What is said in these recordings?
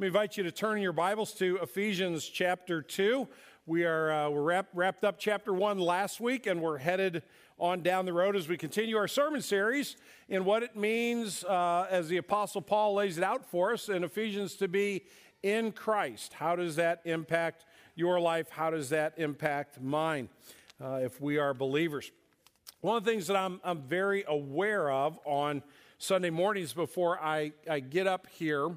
me invite you to turn your Bibles to Ephesians chapter 2. We are uh, we're wrap, wrapped up chapter 1 last week, and we're headed on down the road as we continue our sermon series in what it means, uh, as the Apostle Paul lays it out for us in Ephesians, to be in Christ. How does that impact your life? How does that impact mine uh, if we are believers? One of the things that I'm, I'm very aware of on Sunday mornings before I, I get up here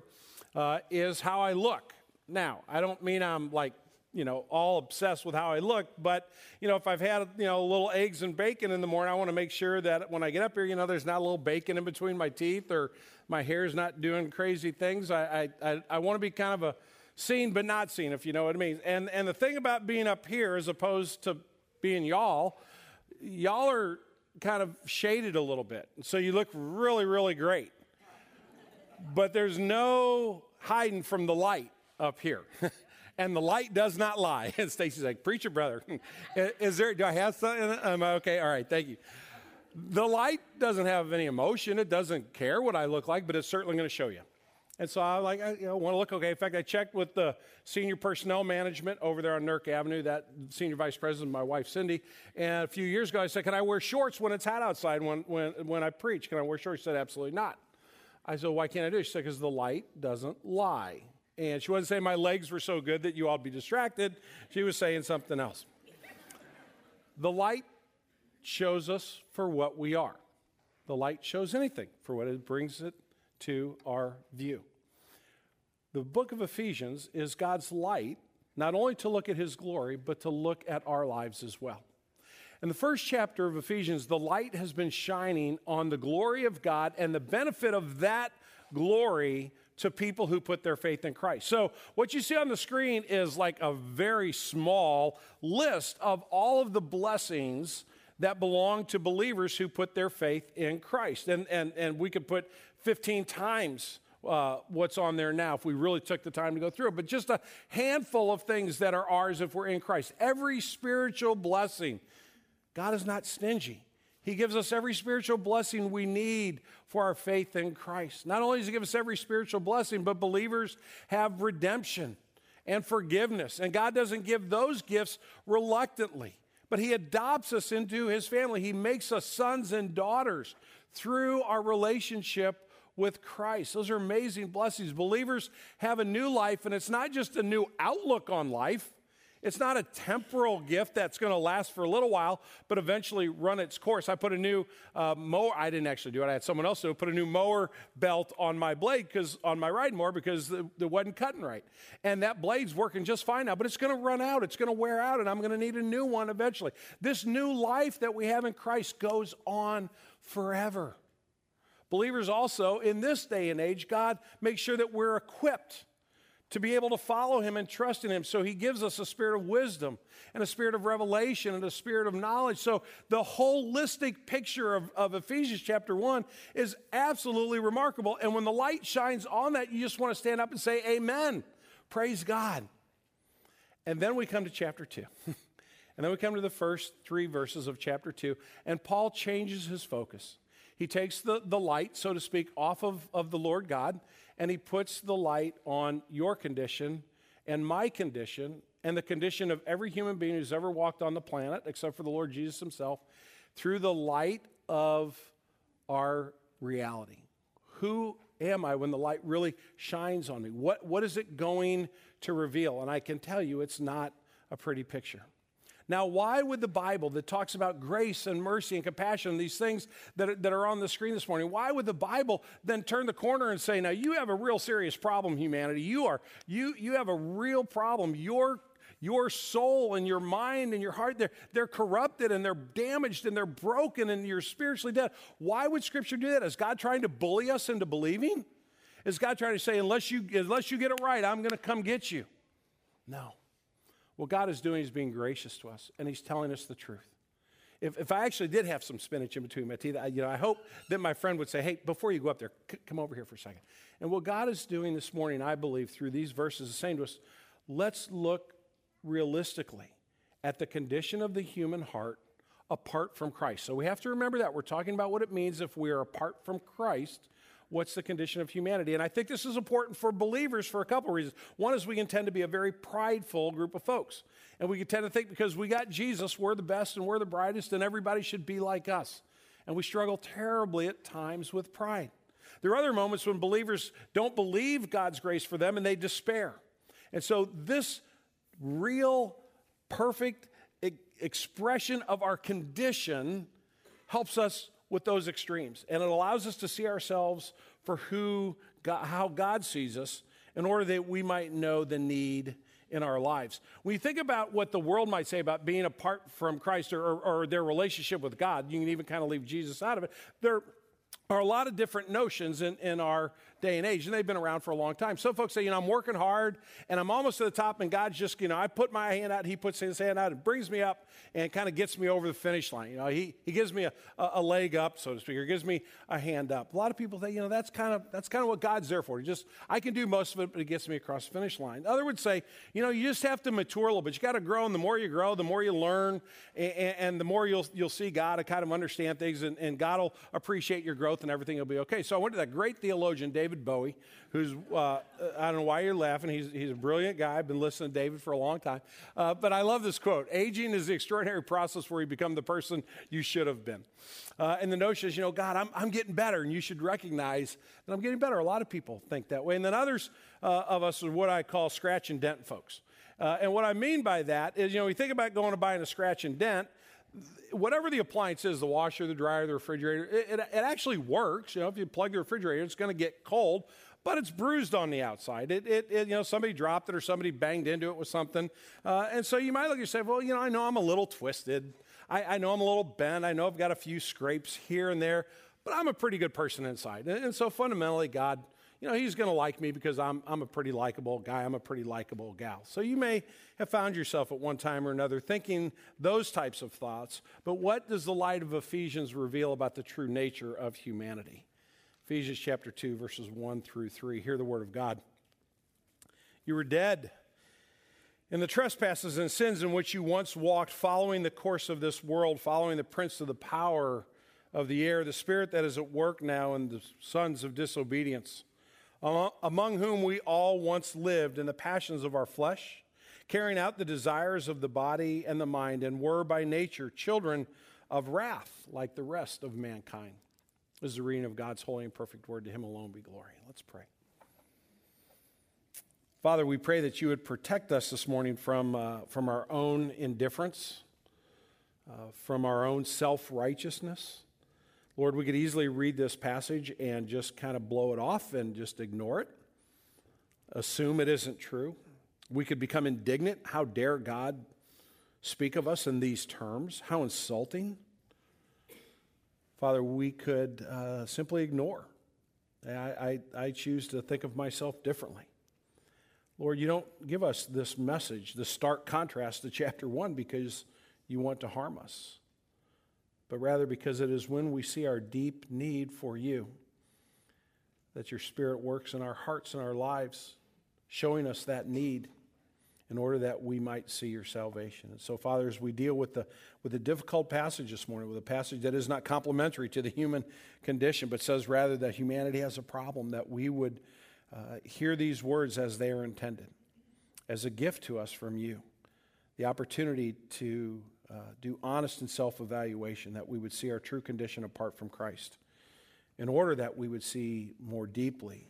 uh, is how I look. Now, I don't mean I'm like, you know, all obsessed with how I look, but, you know, if I've had, you know, little eggs and bacon in the morning, I want to make sure that when I get up here, you know, there's not a little bacon in between my teeth or my hair's not doing crazy things. I, I, I, I want to be kind of a seen but not seen, if you know what I mean. And, and the thing about being up here as opposed to being y'all, y'all are kind of shaded a little bit. So you look really, really great but there's no hiding from the light up here. and the light does not lie. And Stacy's like, Preacher, brother, is there, do I have something? I'm okay, all right, thank you. The light doesn't have any emotion. It doesn't care what I look like, but it's certainly going to show you. And so I like, I you know, want to look okay. In fact, I checked with the senior personnel management over there on Nurk Avenue, that senior vice president, my wife Cindy. And a few years ago, I said, Can I wear shorts when it's hot outside when, when, when I preach? Can I wear shorts? She said, Absolutely not. I said, Why can't I do it? She said, Because the light doesn't lie. And she wasn't saying my legs were so good that you all be distracted. She was saying something else. the light shows us for what we are. The light shows anything for what it brings it to our view. The book of Ephesians is God's light, not only to look at his glory, but to look at our lives as well. In the first chapter of Ephesians, the light has been shining on the glory of God and the benefit of that glory to people who put their faith in Christ. So, what you see on the screen is like a very small list of all of the blessings that belong to believers who put their faith in Christ. And, and, and we could put 15 times uh, what's on there now if we really took the time to go through it, but just a handful of things that are ours if we're in Christ. Every spiritual blessing God is not stingy. He gives us every spiritual blessing we need for our faith in Christ. Not only does He give us every spiritual blessing, but believers have redemption and forgiveness. And God doesn't give those gifts reluctantly, but He adopts us into His family. He makes us sons and daughters through our relationship with Christ. Those are amazing blessings. Believers have a new life, and it's not just a new outlook on life. It's not a temporal gift that's going to last for a little while, but eventually run its course. I put a new uh, mower. I didn't actually do it. I had someone else do it. Put a new mower belt on my blade because on my ride mower because it, wasn't cutting right, and that blade's working just fine now. But it's going to run out. It's going to wear out, and I'm going to need a new one eventually. This new life that we have in Christ goes on forever. Believers also in this day and age, God makes sure that we're equipped to be able to follow him and trust in him. So he gives us a spirit of wisdom and a spirit of revelation and a spirit of knowledge. So the holistic picture of, of Ephesians chapter 1 is absolutely remarkable. And when the light shines on that, you just want to stand up and say, Amen. Praise God. And then we come to chapter 2. and then we come to the first three verses of chapter 2. And Paul changes his focus. He takes the, the light, so to speak, off of, of the Lord God and he puts the light on your condition and my condition and the condition of every human being who's ever walked on the planet, except for the Lord Jesus himself, through the light of our reality. Who am I when the light really shines on me? What, what is it going to reveal? And I can tell you it's not a pretty picture. Now, why would the Bible that talks about grace and mercy and compassion, these things that are, that are on the screen this morning, why would the Bible then turn the corner and say, now you have a real serious problem, humanity. You are, you, you have a real problem. Your, your soul and your mind and your heart, they're, they're corrupted and they're damaged and they're broken and you're spiritually dead. Why would Scripture do that? Is God trying to bully us into believing? Is God trying to say, unless you, unless you get it right, I'm going to come get you? No. What God is doing is being gracious to us, and He's telling us the truth. If, if I actually did have some spinach in between my teeth, I, you know, I hope that my friend would say, hey, before you go up there, c- come over here for a second. And what God is doing this morning, I believe, through these verses, is saying to us, let's look realistically at the condition of the human heart apart from Christ. So we have to remember that. We're talking about what it means if we are apart from Christ what's the condition of humanity. And I think this is important for believers for a couple of reasons. One is we can tend to be a very prideful group of folks. And we can tend to think because we got Jesus, we're the best and we're the brightest, and everybody should be like us. And we struggle terribly at times with pride. There are other moments when believers don't believe God's grace for them and they despair. And so, this real, perfect expression of our condition helps us with those extremes. And it allows us to see ourselves for who God, how God sees us in order that we might know the need in our lives. When you think about what the world might say about being apart from Christ or, or, or their relationship with God, you can even kind of leave Jesus out of it. There are a lot of different notions in, in our day and age, and they've been around for a long time. Some folks say, you know, I'm working hard and I'm almost to the top, and God's just, you know, I put my hand out, He puts His hand out, and brings me up and kind of gets me over the finish line. You know, He, he gives me a, a leg up, so to speak, or gives me a hand up. A lot of people think, you know, that's kind of that's kind of what God's there for. He just I can do most of it, but it gets me across the finish line. Other would say, you know, you just have to mature a little bit. You got to grow, and the more you grow, the more you learn, and, and, the more you'll you'll see God and kind of understand things, and, and God will appreciate your growth, and everything will be okay. So I went to that great theologian David Bowie who's, uh, I don't know why you're laughing. He's, he's a brilliant guy. I've been listening to David for a long time. Uh, but I love this quote Aging is the extraordinary process where you become the person you should have been. Uh, and the notion is, you know, God, I'm, I'm getting better, and you should recognize that I'm getting better. A lot of people think that way. And then others uh, of us are what I call scratch and dent folks. Uh, and what I mean by that is, you know, we think about going to buying a scratch and dent whatever the appliance is the washer the dryer the refrigerator it, it, it, actually works you know if you plug the refrigerator it's going to get cold but it's bruised on the outside. It, it, it, you know, somebody dropped it or somebody banged into it with something. Uh, and so you might look and say, well, you know, I know I'm a little twisted. I, I, know I'm a little bent. I know I've got a few scrapes here and there, but I'm a pretty good person inside. And, and so fundamentally, God, you know, He's going to like me because I'm, I'm a pretty likable guy. I'm a pretty likable gal. So you may have found yourself at one time or another thinking those types of thoughts. But what does the light of Ephesians reveal about the true nature of humanity? Ephesians chapter 2, verses 1 through 3. Hear the word of God. You were dead in the trespasses and sins in which you once walked, following the course of this world, following the prince of the power of the air, the spirit that is at work now in the sons of disobedience, among whom we all once lived in the passions of our flesh, carrying out the desires of the body and the mind, and were by nature children of wrath like the rest of mankind. This is the reading of God's holy and perfect word. To him alone be glory. Let's pray. Father, we pray that you would protect us this morning from, uh, from our own indifference, uh, from our own self righteousness. Lord, we could easily read this passage and just kind of blow it off and just ignore it, assume it isn't true. We could become indignant. How dare God speak of us in these terms? How insulting. Father, we could uh, simply ignore. I, I, I choose to think of myself differently. Lord, you don't give us this message, the stark contrast to chapter 1, because you want to harm us, but rather because it is when we see our deep need for you that your Spirit works in our hearts and our lives, showing us that need in order that we might see your salvation. And so, Father, as we deal with the, with the difficult passage this morning, with a passage that is not complementary to the human condition, but says rather that humanity has a problem, that we would uh, hear these words as they are intended, as a gift to us from you, the opportunity to uh, do honest and self evaluation, that we would see our true condition apart from Christ, in order that we would see more deeply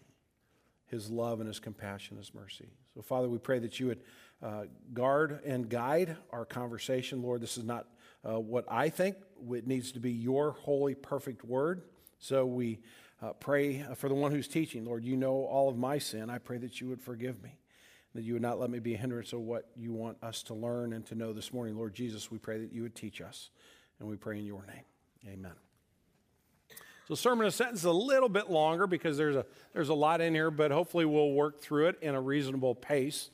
his love and his compassion, his mercy. So, Father, we pray that you would uh, guard and guide our conversation. Lord, this is not uh, what I think. It needs to be your holy, perfect word. So we uh, pray for the one who's teaching. Lord, you know all of my sin. I pray that you would forgive me, that you would not let me be a hindrance of what you want us to learn and to know this morning. Lord Jesus, we pray that you would teach us. And we pray in your name. Amen. So, sermon of sentence is a little bit longer because there's a, there's a lot in here, but hopefully we'll work through it in a reasonable pace.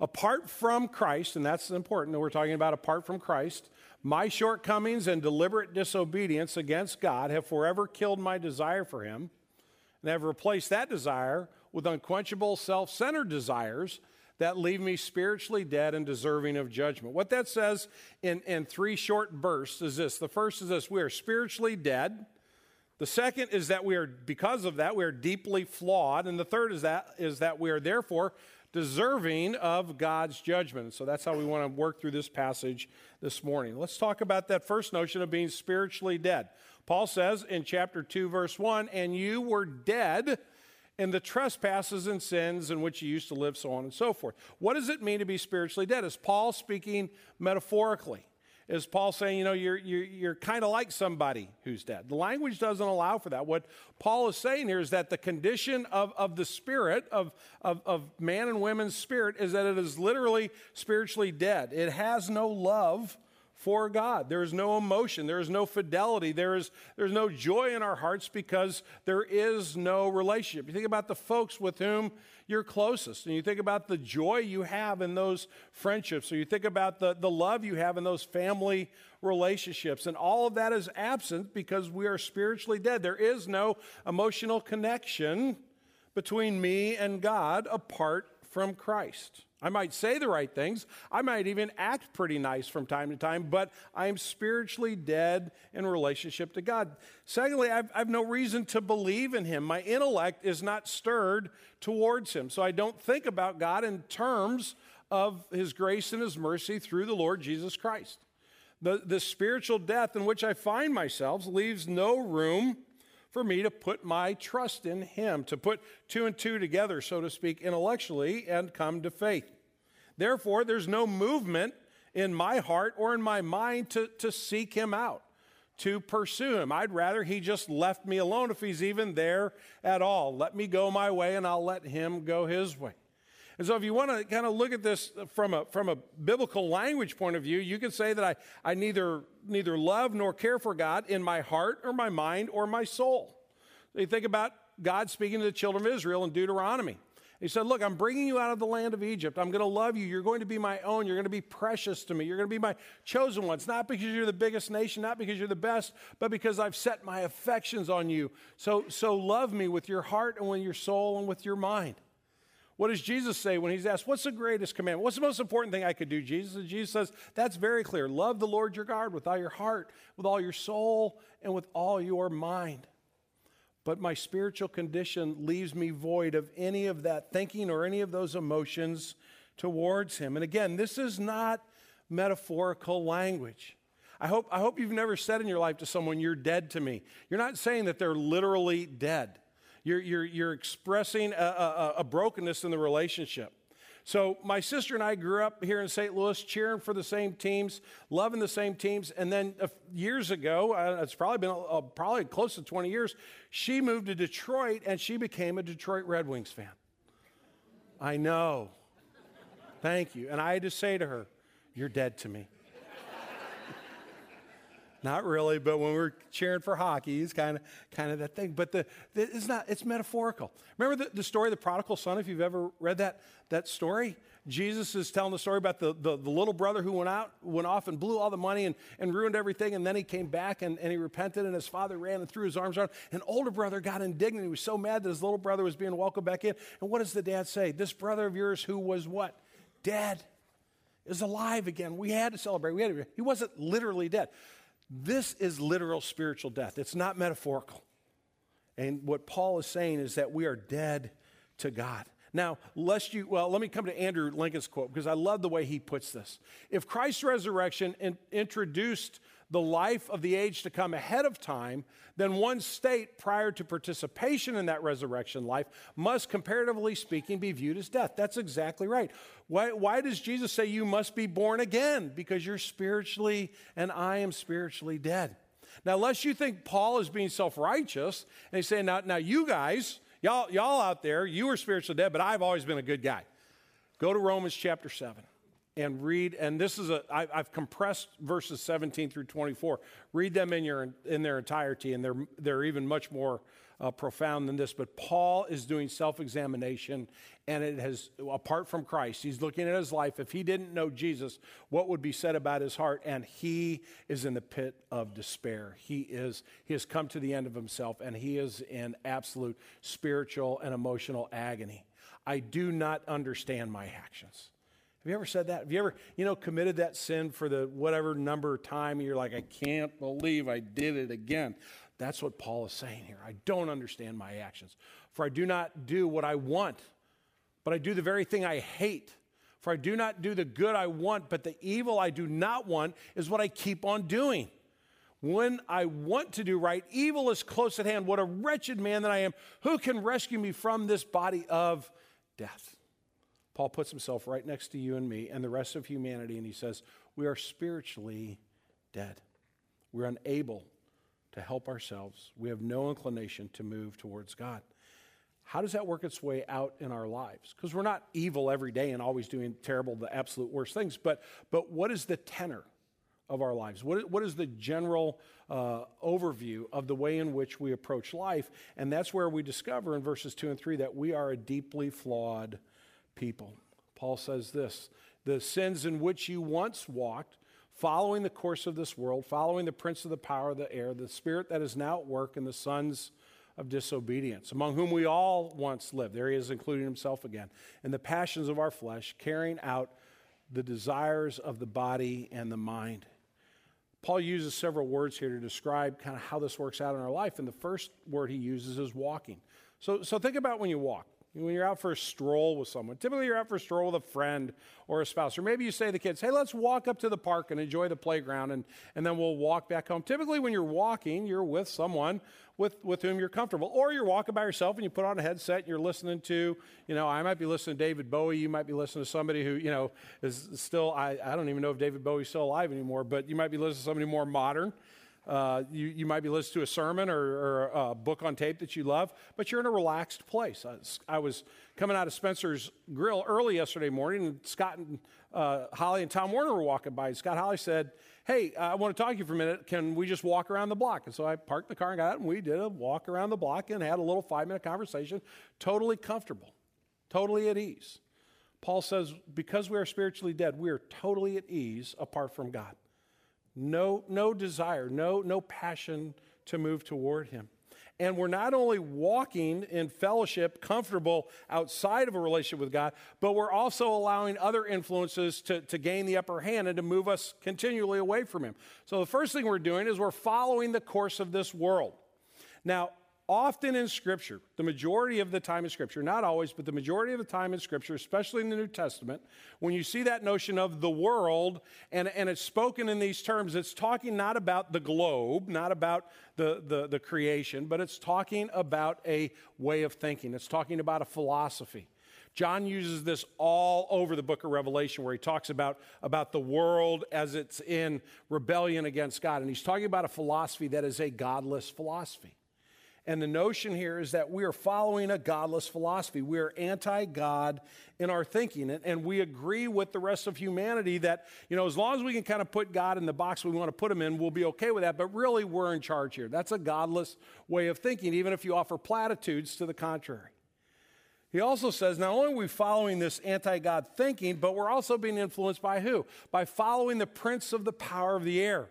Apart from Christ, and that's important that we're talking about apart from Christ, my shortcomings and deliberate disobedience against God have forever killed my desire for Him and have replaced that desire with unquenchable self centered desires that leave me spiritually dead and deserving of judgment. What that says in, in three short bursts is this the first is this we are spiritually dead. The second is that we are, because of that, we are deeply flawed. And the third is that, is that we are therefore deserving of God's judgment. So that's how we want to work through this passage this morning. Let's talk about that first notion of being spiritually dead. Paul says in chapter 2, verse 1 And you were dead in the trespasses and sins in which you used to live, so on and so forth. What does it mean to be spiritually dead? Is Paul speaking metaphorically? Is Paul saying, you know, you're, you're, you're kind of like somebody who's dead? The language doesn't allow for that. What Paul is saying here is that the condition of, of the spirit, of, of, of man and women's spirit, is that it is literally spiritually dead. It has no love for God. There is no emotion, there is no fidelity, there is there's no joy in our hearts because there is no relationship. You think about the folks with whom you're closest, and you think about the joy you have in those friendships, or you think about the, the love you have in those family relationships, and all of that is absent because we are spiritually dead. There is no emotional connection between me and God apart from Christ. I might say the right things. I might even act pretty nice from time to time, but I'm spiritually dead in relationship to God. Secondly, I've, I've, no reason to believe in Him. My intellect is not stirred towards Him. So I don't think about God in terms of His grace and His mercy through the Lord Jesus Christ. The, the spiritual death in which I find myself leaves no room for me to put my trust in Him, to put two and two together, so to speak, intellectually and come to faith. Therefore, there's no movement in my heart or in my mind to, to seek Him out, to pursue Him. I'd rather He just left me alone if He's even there at all. Let me go my way and I'll let Him go His way. And so, if you want to kind of look at this from a, from a biblical language point of view, you can say that I, I neither, neither love nor care for God in my heart or my mind or my soul. So you think about God speaking to the children of Israel in Deuteronomy. He said, Look, I'm bringing you out of the land of Egypt. I'm going to love you. You're going to be my own. You're going to be precious to me. You're going to be my chosen ones, not because you're the biggest nation, not because you're the best, but because I've set my affections on you. So, so love me with your heart and with your soul and with your mind. What does Jesus say when he's asked, What's the greatest commandment? What's the most important thing I could do, Jesus? And Jesus says, That's very clear. Love the Lord your God with all your heart, with all your soul, and with all your mind. But my spiritual condition leaves me void of any of that thinking or any of those emotions towards Him. And again, this is not metaphorical language. I hope, I hope you've never said in your life to someone, You're dead to me. You're not saying that they're literally dead. You're, you're, you're expressing a, a, a brokenness in the relationship. So, my sister and I grew up here in St. Louis, cheering for the same teams, loving the same teams. And then years ago, uh, it's probably been uh, probably close to 20 years, she moved to Detroit and she became a Detroit Red Wings fan. I know. Thank you. And I had to say to her, You're dead to me. Not really, but when we're cheering for hockey, it's kind of kind of that thing. But the, the, it's not. It's metaphorical. Remember the, the story of the prodigal son? If you've ever read that that story, Jesus is telling the story about the, the, the, little brother who went out, went off and blew all the money and, and ruined everything. And then he came back and, and he repented, and his father ran and threw his arms around. An older brother got indignant. He was so mad that his little brother was being welcomed back in. And what does the dad say? This brother of yours who was what? Dead is alive again. We had to celebrate. We had to, he wasn't literally dead. This is literal spiritual death, it's not metaphorical. And what Paul is saying is that we are dead to God. Now, lest you, well, let me come to Andrew Lincoln's quote because I love the way he puts this. If Christ's resurrection in, introduced the life of the age to come ahead of time, then one state prior to participation in that resurrection life must, comparatively speaking, be viewed as death. That's exactly right. Why, why does Jesus say you must be born again? Because you're spiritually, and I am spiritually dead. Now, unless you think Paul is being self righteous, and he's saying, now, now you guys, y'all, y'all out there, you are spiritually dead, but I've always been a good guy. Go to Romans chapter 7 and read, and this is a, I, I've compressed verses 17 through 24. Read them in, your, in their entirety, and they're, they're even much more uh, profound than this. But Paul is doing self examination, and it has, apart from Christ, he's looking at his life. If he didn't know Jesus, what would be said about his heart? And he is in the pit of despair. He is, he has come to the end of himself, and he is in absolute spiritual and emotional agony. I do not understand my actions. Have you ever said that? Have you ever, you know, committed that sin for the whatever number of time you're like, I can't believe I did it again? That's what Paul is saying here. I don't understand my actions. For I do not do what I want, but I do the very thing I hate. For I do not do the good I want, but the evil I do not want is what I keep on doing. When I want to do right, evil is close at hand. What a wretched man that I am. Who can rescue me from this body of death? Paul puts himself right next to you and me and the rest of humanity, and he says, We are spiritually dead. We're unable to help ourselves. We have no inclination to move towards God. How does that work its way out in our lives? Because we're not evil every day and always doing terrible, the absolute worst things, but, but what is the tenor of our lives? What, what is the general uh, overview of the way in which we approach life? And that's where we discover in verses 2 and 3 that we are a deeply flawed people. Paul says this the sins in which you once walked, following the course of this world, following the prince of the power of the air, the spirit that is now at work in the sons of disobedience, among whom we all once lived. There he is, including himself again, in the passions of our flesh, carrying out the desires of the body and the mind. Paul uses several words here to describe kind of how this works out in our life. And the first word he uses is walking. So, so think about when you walk. When you're out for a stroll with someone, typically you're out for a stroll with a friend or a spouse. Or maybe you say to the kids, hey, let's walk up to the park and enjoy the playground, and, and then we'll walk back home. Typically, when you're walking, you're with someone with, with whom you're comfortable. Or you're walking by yourself and you put on a headset and you're listening to, you know, I might be listening to David Bowie. You might be listening to somebody who, you know, is still, I, I don't even know if David Bowie's still alive anymore, but you might be listening to somebody more modern. Uh, you, you might be listening to a sermon or, or, a book on tape that you love, but you're in a relaxed place. I, I was coming out of Spencer's Grill early yesterday morning, and Scott and uh, Holly and Tom Warner were walking by. And Scott Holly said, Hey, I want to talk to you for a minute. Can we just walk around the block? And so I parked the car and got out, and we did a walk around the block and had a little five minute conversation, totally comfortable, totally at ease. Paul says, Because we are spiritually dead, we are totally at ease apart from God. No, no desire, no, no passion to move toward Him. And we're not only walking in fellowship, comfortable outside of a relationship with God, but we're also allowing other influences to, to gain the upper hand and to move us continually away from Him. So the first thing we're doing is we're following the course of this world. Now, often in Scripture, the majority of the time in Scripture, not always, but the majority of the time in Scripture, especially in the New Testament, when you see that notion of the world and, and it's spoken in these terms, it's talking not about the globe, not about the, the, the creation, but it's talking about a way of thinking. It's talking about a philosophy. John uses this all over the book of Revelation where he talks about, about the world as it's in rebellion against God. And he's talking about a philosophy that is a godless philosophy. And the notion here is that we are following a godless philosophy. We are anti God in our thinking. And, we agree with the rest of humanity that, you know, as long as we can kind of put God in the box we want to put him in, we'll be okay with that. But really, we're in charge here. That's a godless way of thinking, even if you offer platitudes to the contrary. He also says not only are we following this anti God thinking, but we're also being influenced by who? By following the prince of the power of the air.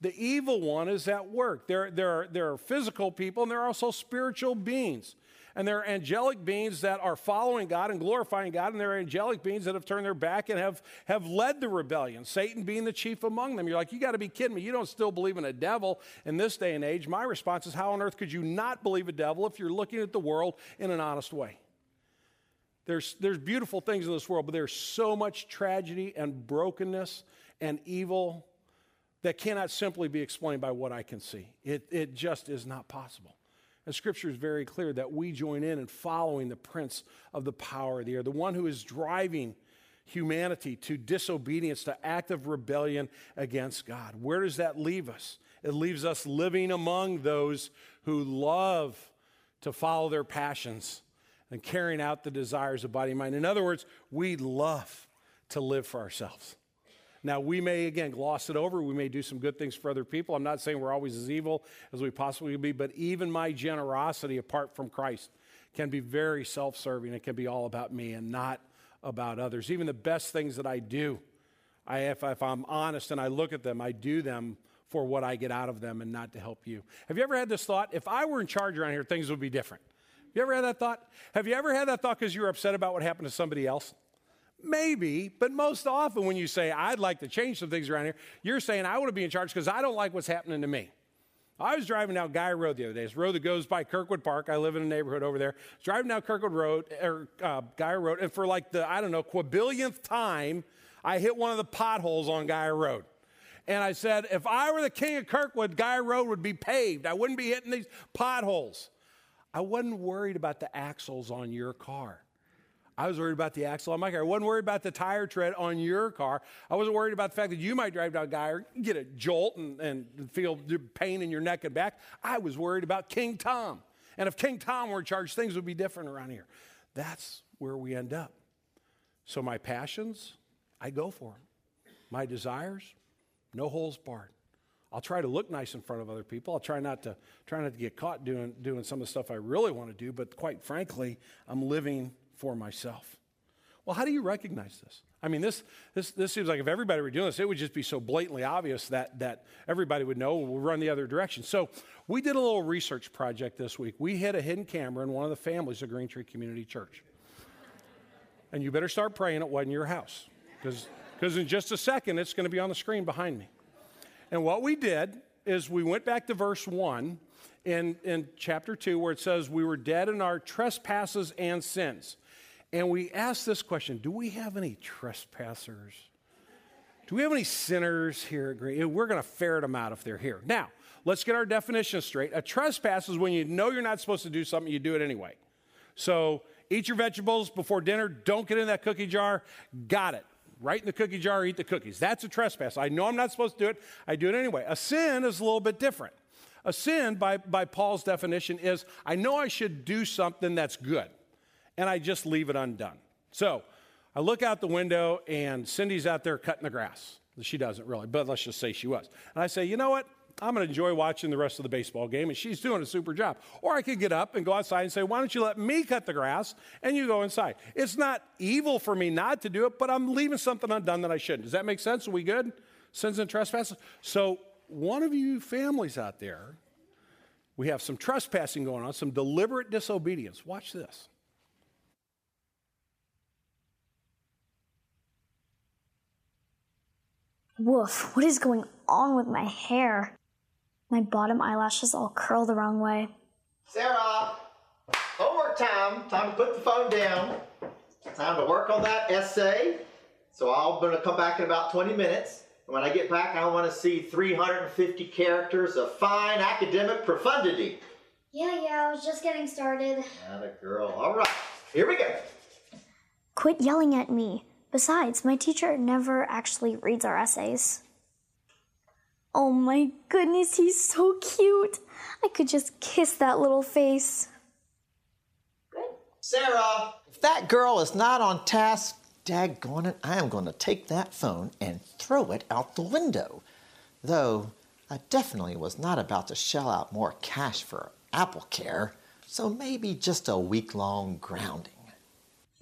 The evil one is at work. There, there, are, there are physical people and there are also spiritual beings. And there are angelic beings that are following God and glorifying God, and there are angelic beings that have turned their back and have, have led the rebellion, Satan being the chief among them. You're like, you got to be kidding me. You don't still believe in a devil in this day and age. My response is, how on earth could you not believe a devil if you're looking at the world in an honest way? There's, there's beautiful things in this world, but there's so much tragedy and brokenness and evil that cannot simply be explained by what I can see. It, it just is not possible. And scripture is very clear that we join in in following the prince of the power of the air, the one who is driving humanity to disobedience, to active rebellion against God. Where does that leave us? It leaves us living among those who love to follow their passions and carrying out the desires of body and mind. In other words, we love to live for ourselves. Now, we may, again, gloss it over. We may do some good things for other people. I'm not saying we're always as evil as we possibly could be, but even my generosity apart from Christ can be very self serving. It can be all about me and not about others. Even the best things that I do, I, if, if I'm honest and I look at them, I do them for what I get out of them and not to help you. Have you ever had this thought? If I were in charge around here, things would be different. Have you ever had that thought? Have you ever had that thought because you were upset about what happened to somebody else? Maybe, but most often when you say, I'd like to change some things around here, you're saying, I want to be in charge because I don't like what's happening to me. I was driving down Geyer Road the other day. It's a road that goes by Kirkwood Park. I live in a neighborhood over there. driving down Kirkwood Road, or uh, Geyer Road, and for like the, I don't know, quabillionth time, I hit one of the potholes on Geyer Road. And I said, if I were the king of Kirkwood, Geyer Road would be paved. I wouldn't be hitting these potholes. I wasn't worried about the axles on your car. I was worried about the axle on my car. I wasn't worried about the tire tread on your car. I wasn't worried about the fact that you might drive down a Guy or get a jolt and, and feel pain in your neck and back. I was worried about King Tom. And if King Tom were in charge, things would be different around here. That's where we end up. So my passions, I go for them. My desires, no holes barred. I'll try to look nice in front of other people. I'll try not to try not to get caught doing doing some of the stuff I really want to do, but quite frankly, I'm living for myself. Well, how do you recognize this? I mean, this, this, this seems like if everybody were doing this, it would just be so blatantly obvious that, that everybody would know we'll run the other direction. So we did a little research project this week. We hid a hidden camera in one of the families of Greentree Community Church. And you better start praying it wasn't your house because in just a second it's going to be on the screen behind me. And what we did is we went back to verse 1 in, in chapter 2 where it says, We were dead in our trespasses and sins. And we ask this question Do we have any trespassers? Do we have any sinners here at Green? We're going to ferret them out if they're here. Now, let's get our definition straight. A trespass is when you know you're not supposed to do something, you do it anyway. So, eat your vegetables before dinner, don't get in that cookie jar. Got it. Right in the cookie jar, eat the cookies. That's a trespass. I know I'm not supposed to do it, I do it anyway. A sin is a little bit different. A sin, by, by Paul's definition, is I know I should do something that's good, and I just leave it undone. So I look out the window, and Cindy's out there cutting the grass. She doesn't really, but let's just say she was. And I say, you know what? I'm going to enjoy watching the rest of the baseball game, and she's doing a super job. Or I could get up and go outside and say, Why don't you let me cut the grass and you go inside? It's not evil for me not to do it, but I'm leaving something undone that I shouldn't. Does that make sense? Are we good? Sins and trespasses? So one of you families out there, we have some trespassing going on, some deliberate disobedience. Watch this. Woof, what is going on with my hair? My bottom eyelashes all curl the wrong way. Sarah, homework time. Time to put the phone down. Time to work on that essay. So I'm going to come back in about 20 minutes. And When I get back, I want to see 350 characters of fine academic profundity. Yeah, yeah, I was just getting started. Not a girl. All right, here we go. Quit yelling at me. Besides, my teacher never actually reads our essays. Oh my goodness, he's so cute. I could just kiss that little face. Good. Sarah, if that girl is not on task, daggone it, I am going to take that phone and throw it out the window. Though I definitely was not about to shell out more cash for AppleCare, so maybe just a week long grounding.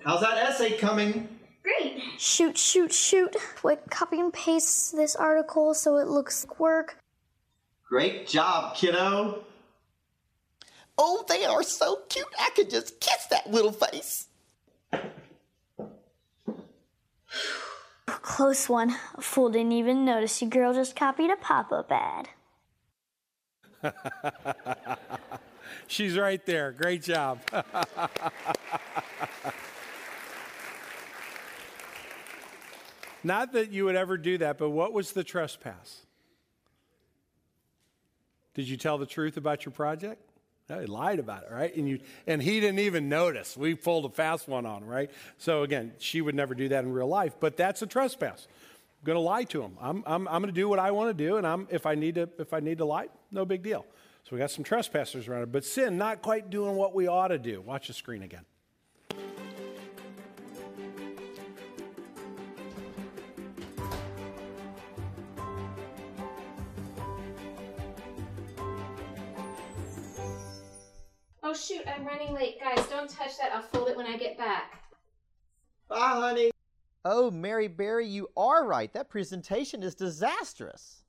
How's that essay coming? Great. Shoot, shoot, shoot. Quick, copy and paste this article so it looks like work. Great job, kiddo. Oh, they are so cute. I could just kiss that little face. Close one. A fool didn't even notice you girl just copied a pop up ad. She's right there. Great job. Not that you would ever do that, but what was the trespass? Did you tell the truth about your project? No, he lied about it, right? And you and he didn't even notice. We pulled a fast one on him, right? So again, she would never do that in real life, but that's a trespass. I'm going to lie to him. I'm, I'm, I'm going to do what I want to do, and I'm, if I need to if I need to lie, no big deal. So we got some trespassers around but sin not quite doing what we ought to do. Watch the screen again. Shoot, I'm running late. Guys, don't touch that. I'll fold it when I get back. Bye, honey. Oh, Mary Berry, you are right. That presentation is disastrous.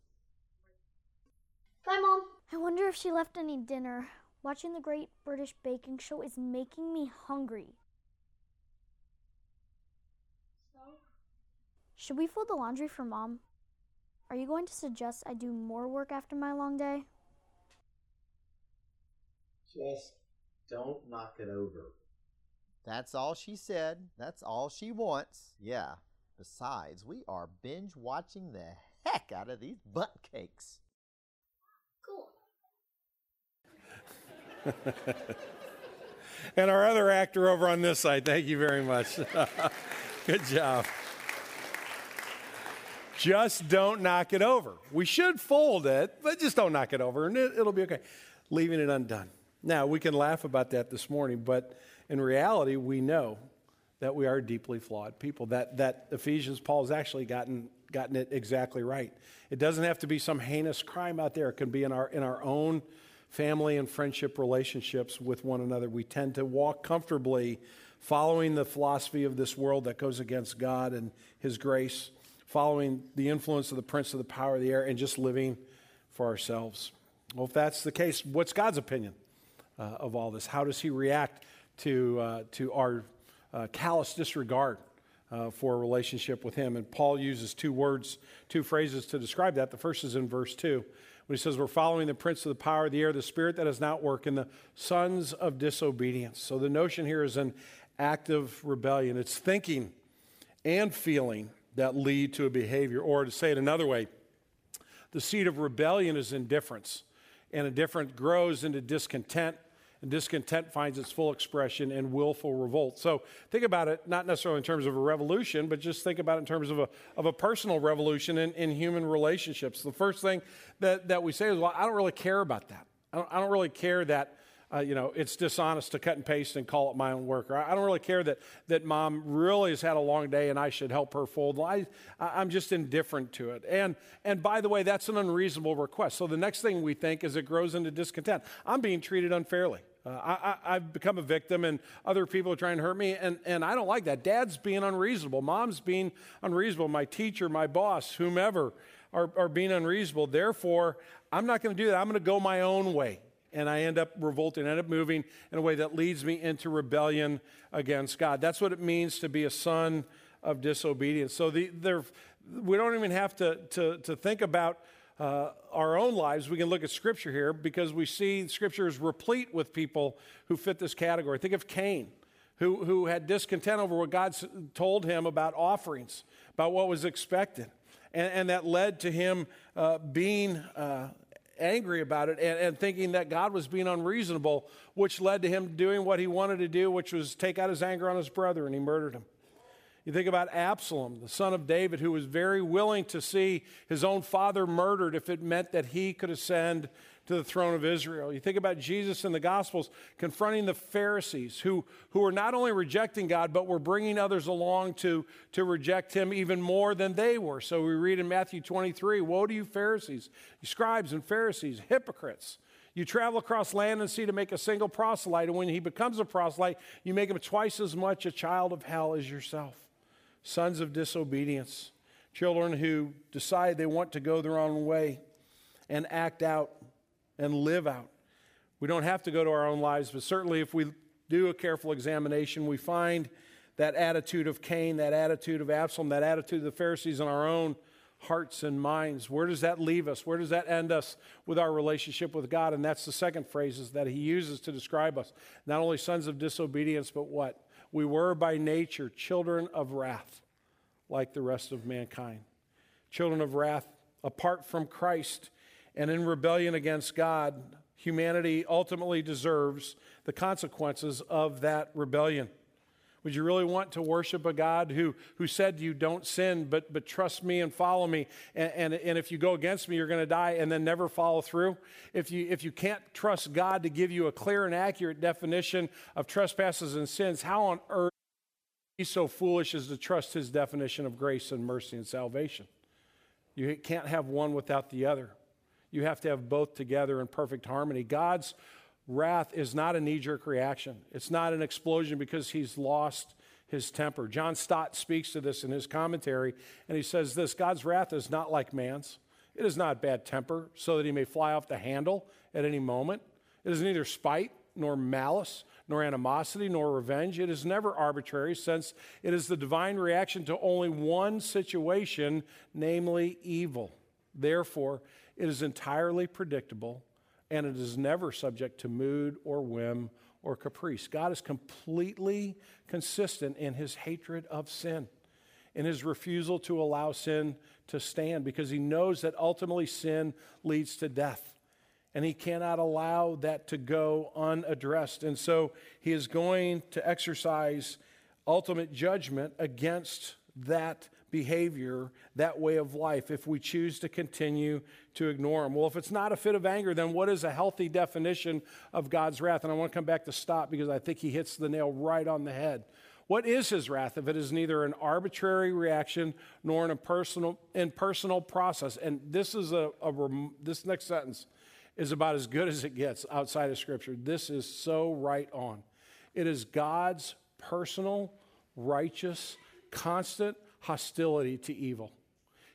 Bye, Mom. I wonder if she left any dinner. Watching the Great British Baking Show is making me hungry. So? Should we fold the laundry for Mom? Are you going to suggest I do more work after my long day? Just don't knock it over. That's all she said. That's all she wants. Yeah. Besides, we are binge watching the heck out of these bundt cakes. Cool. and our other actor over on this side, thank you very much. Good job. Just don't knock it over. We should fold it, but just don't knock it over and it, will be okay. Leaving it undone. Now, we can laugh about that this morning, but in reality, we know that we are deeply flawed people. That, that Ephesians, Paul has actually gotten, gotten it exactly right. It doesn't have to be some heinous crime out there, it can be in our, in our own family and friendship relationships with one another. We tend to walk comfortably following the philosophy of this world that goes against God and His grace, following the influence of the prince of the power of the air, and just living for ourselves. Well, if that's the case, what's God's opinion uh, of all this? How does He react to, uh, to our uh, callous disregard uh, for a relationship with Him? And Paul uses two words, two phrases to describe that. The first is in verse 2 when he says, We're following the prince of the power of the air, the spirit that does not work, and the sons of disobedience. So the notion here is an active rebellion. It's thinking and feeling that lead to a behavior. Or to say it another way, the seed of rebellion is indifference, and indifference grows into discontent and discontent finds its full expression in willful revolt. So think about it, not necessarily in terms of a revolution, but just think about it in terms of a, of a personal revolution in, in human relationships. The first thing that, that we say is, well, I don't really care about that. I don't, I don't really care that uh, you know, it's dishonest to cut and paste and call it my own work. Or I don't really care that, that mom really has had a long day and I should help her fold. I, I'm just indifferent to it. And, and by the way, that's an unreasonable request. So the next thing we think is it grows into discontent. I'm being treated unfairly. Uh, I, have become a victim, and other people are trying to hurt me, and, and I don't like that. Dad's being unreasonable. Mom's being unreasonable. My teacher, my boss, whomever are, are being unreasonable. Therefore, I'm not going to do that. I'm going to go my own way and I end up revolting, end up moving in a way that leads me into rebellion against God. That's what it means to be a son of disobedience. So the, we don't even have to, to, to think about uh, our own lives. We can look at Scripture here because we see Scripture is replete with people who fit this category. Think of Cain. Who, who had discontent over what God told him about offerings, about what was expected. And, and that led to him uh, being uh, angry about it and, and, thinking that God was being unreasonable, which led to him doing what he wanted to do, which was take out his anger on his brother, and he murdered him. You think about Absalom, the son of David, who was very willing to see his own father murdered if it meant that he could ascend to the throne of Israel. You think about Jesus in the Gospels confronting the Pharisees who, who were not only rejecting God, but were bringing others along to, to reject him even more than they were. So we read in Matthew 23 Woe to you, Pharisees, you scribes and Pharisees, hypocrites! You travel across land and sea to make a single proselyte, and when he becomes a proselyte, you make him twice as much a child of hell as yourself. Sons of disobedience, children who decide they want to go their own way and act out and live out. We don't have to go to our own lives, but certainly if we do a careful examination, we find that attitude of Cain, that attitude of Absalom, that attitude of the Pharisees in our own hearts and minds. Where does that leave us? Where does that end us with our relationship with God? And that's the second phrases that he uses to describe us. Not only sons of disobedience, but what? We were by nature children of wrath, like the rest of mankind. Children of wrath apart from Christ and in rebellion against God, humanity ultimately deserves the consequences of that rebellion. Would you really want to worship a God who, who said you, don't sin, but, but trust me and follow me? And, and, and if you go against me, you're going to die and then never follow through? If you, if you can't trust God to give you a clear and accurate definition of trespasses and sins, how on earth be so foolish as to trust his definition of grace and mercy and salvation? You can't have one without the other. You have to have both together in perfect harmony. God's wrath is not a knee jerk reaction, it's not an explosion because he's lost his temper. John Stott speaks to this in his commentary, and he says this God's wrath is not like man's. It is not bad temper, so that he may fly off the handle at any moment. It is neither spite nor malice, nor animosity, nor revenge. It is never arbitrary, since it is the divine reaction to only one situation, namely evil. Therefore, it is entirely predictable, and it is never subject to mood or whim or caprice. God is completely consistent in his hatred of sin, in his refusal to allow sin to stand, because he knows that ultimately sin leads to death. And he cannot allow that to go unaddressed. And so he is going to exercise ultimate judgment against that behavior, that way of life, if we choose to continue to ignore him. Well, if it's not a fit of anger, then what is a healthy definition of God's wrath? And I want to come back to Stott because I think he hits the nail right on the head. What is his wrath if it is neither an arbitrary reaction nor an impersonal, impersonal process? And this is a, a this next sentence is about as good as it gets outside of Scripture. This is so right on. It is God's personal, righteous, constant hostility to evil,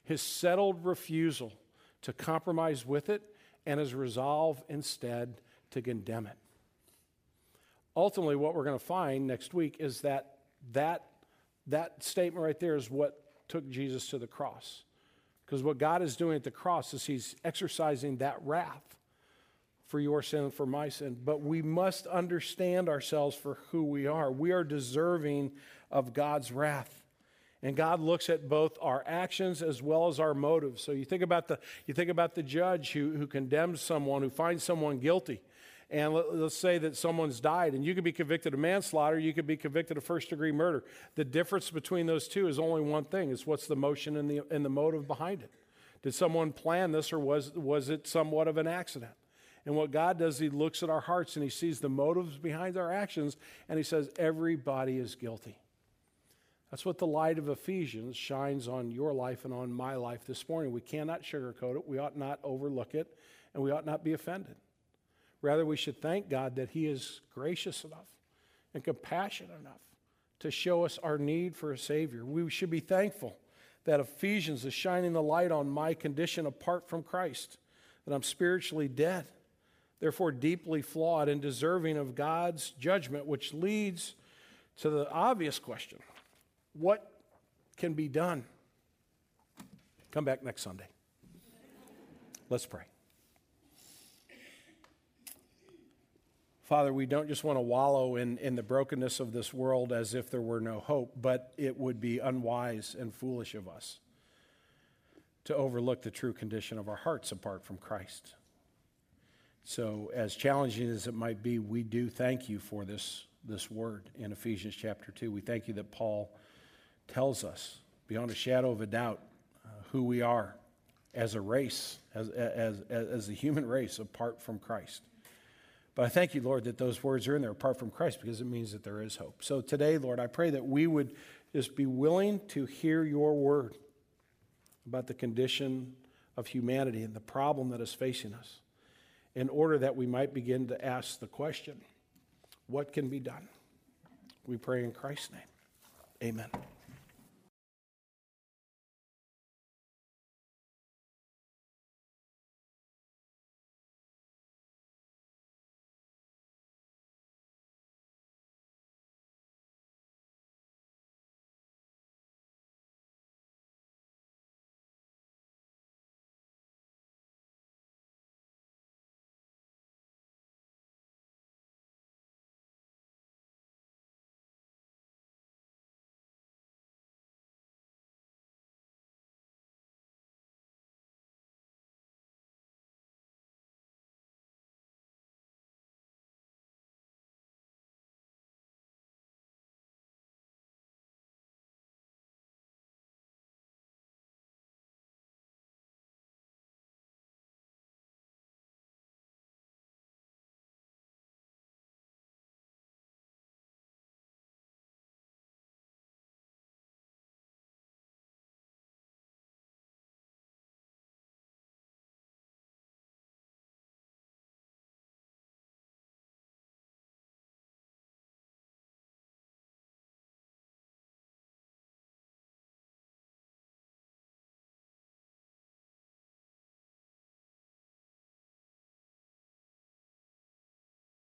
his settled refusal to compromise with it, and his resolve instead to condemn it. Ultimately, what we're going to find next week is that that, that statement right there is what took Jesus to the cross. Because what God is doing at the cross is he's exercising that wrath for your sin and for my sin. But we must understand ourselves for who we are. We are deserving of God's wrath. And God looks at both our actions as well as our motives. So you think about the, you think about the judge who, who condemns someone, who finds someone guilty. And let, us say that someone's died, and you could be convicted of manslaughter, you could be convicted of first degree murder. The difference between those two is only one thing it's what's the motion and the, and the motive behind it. Did someone plan this, or was, was it somewhat of an accident? And what God does, He looks at our hearts and He sees the motives behind our actions, and He says, Everybody is guilty. That's what the light of Ephesians shines on your life and on my life this morning. We cannot sugarcoat it, we ought not overlook it, and we ought not be offended. Rather, we should thank God that He is gracious enough and compassionate enough to show us our need for a Savior. We should be thankful that Ephesians is shining the light on my condition apart from Christ, that I'm spiritually dead, therefore deeply flawed and deserving of God's judgment, which leads to the obvious question what can be done? Come back next Sunday. Let's pray. Father, we don't just want to wallow in, in the brokenness of this world as if there were no hope, but it would be unwise and foolish of us to overlook the true condition of our hearts apart from Christ. So, as challenging as it might be, we do thank you for this, this word in Ephesians chapter 2. We thank you that Paul tells us beyond a shadow of a doubt uh, who we are as a race, as, as, as, the human race apart from Christ. But I thank you, Lord, that those words are in there apart from Christ because it means that there is hope. So today, Lord, I pray that we would just be willing to hear your word about the condition of humanity and the problem that is facing us in order that we might begin to ask the question what can be done? We pray in Christ's name. Amen.